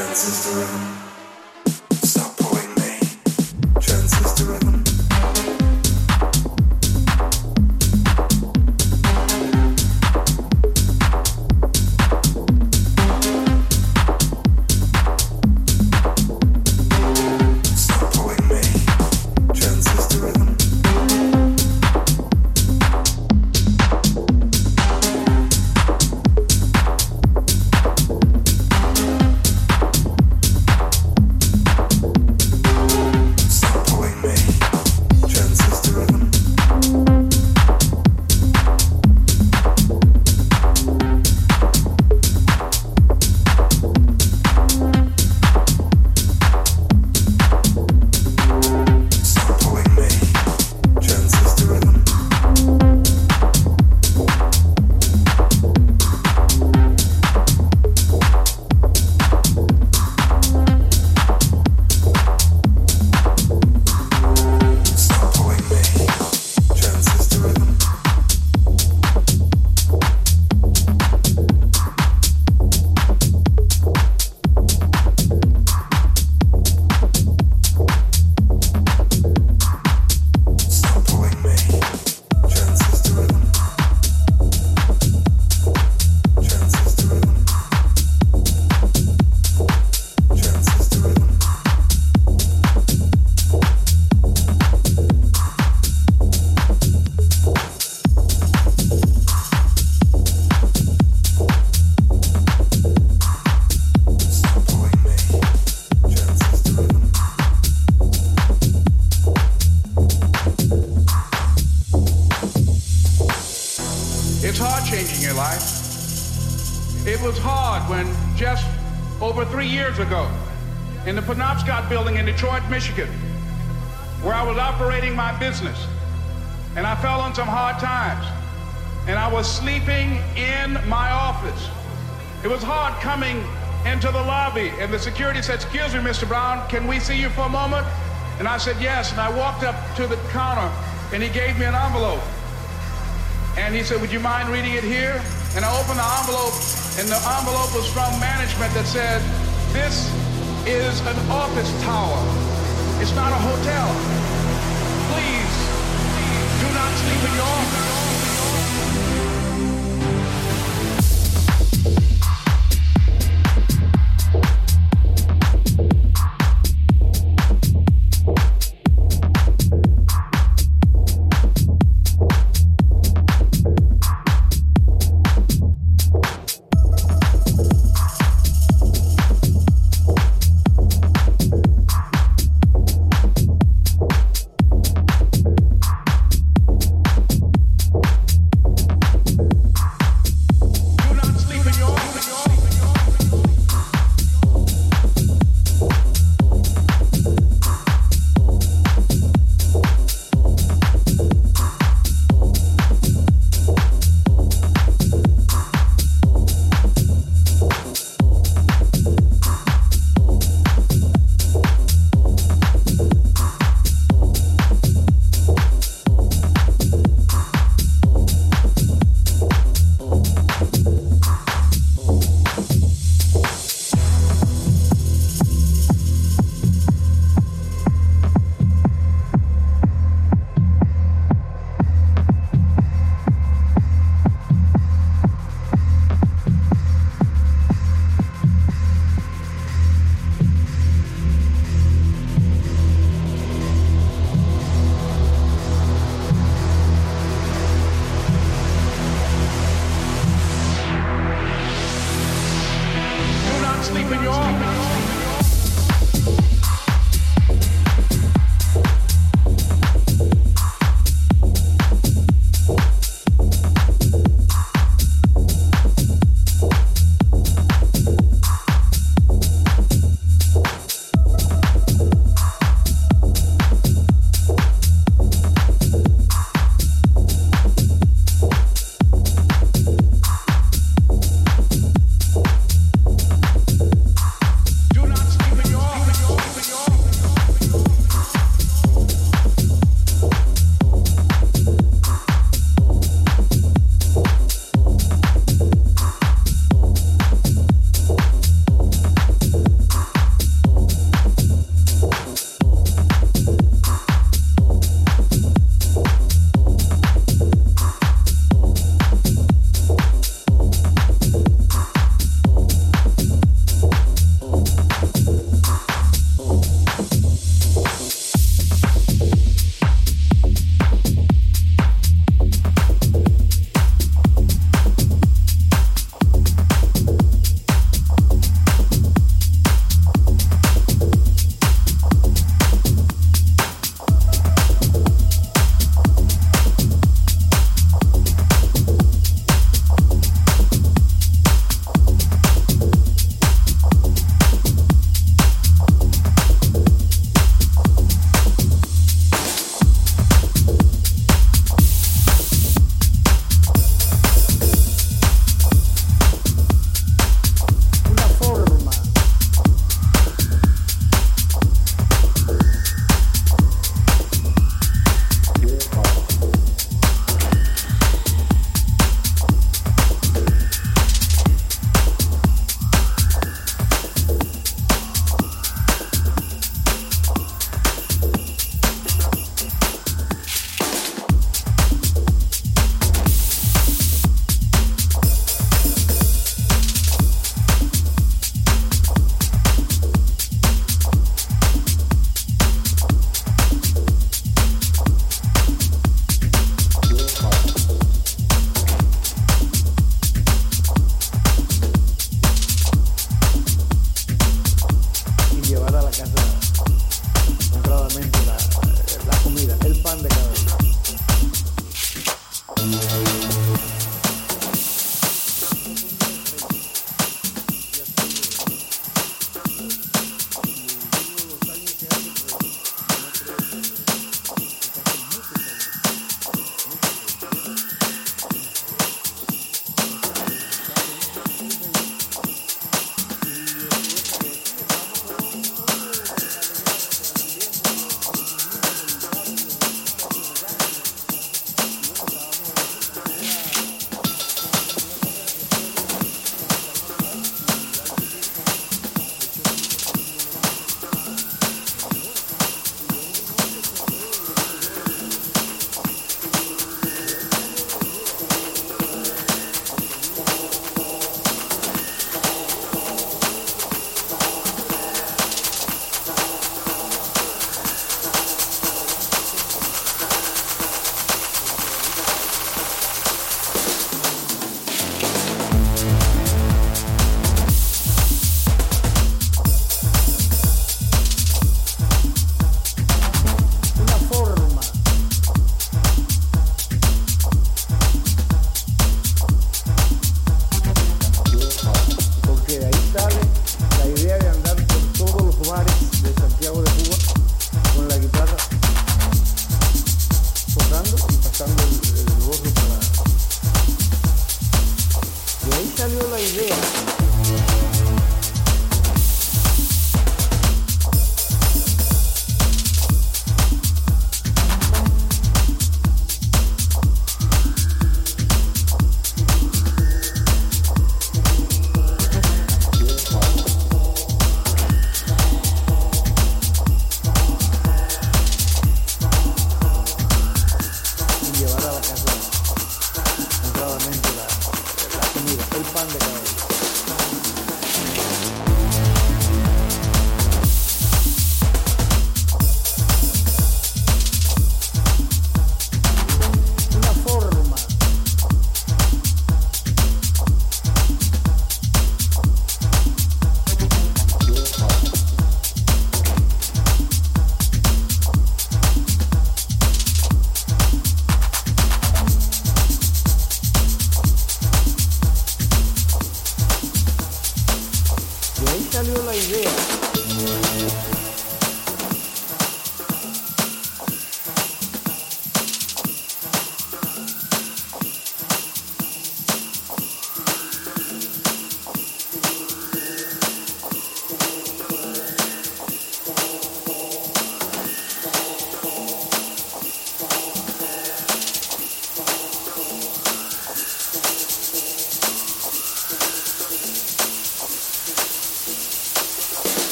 fences to run. Michigan, where I was operating my business, and I fell on some hard times, and I was sleeping in my office. It was hard coming into the lobby, and the security said, excuse me, Mr. Brown, can we see you for a moment? And I said, yes, and I walked up to the counter, and he gave me an envelope. And he said, would you mind reading it here? And I opened the envelope, and the envelope was from management that said, this is an office tower. It's not a hotel.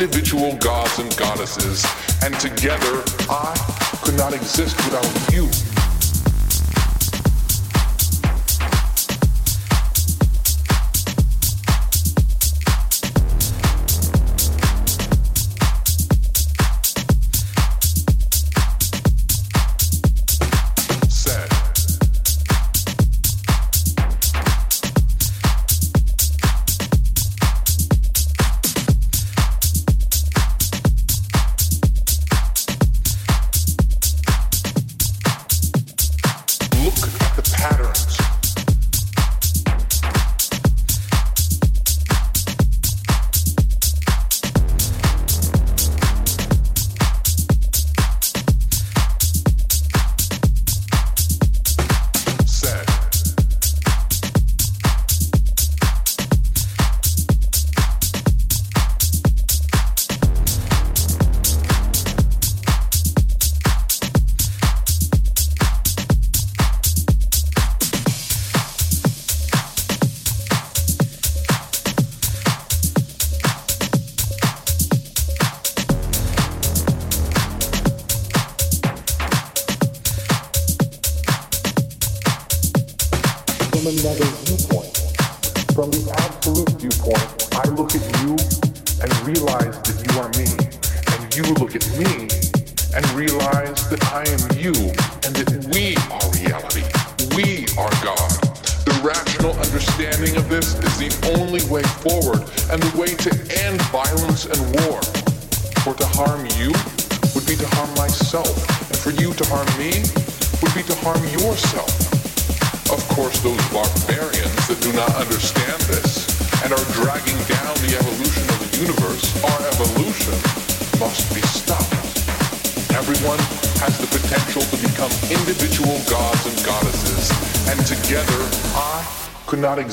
individual gods and goddesses, and together I could not exist without you.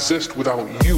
exist without you.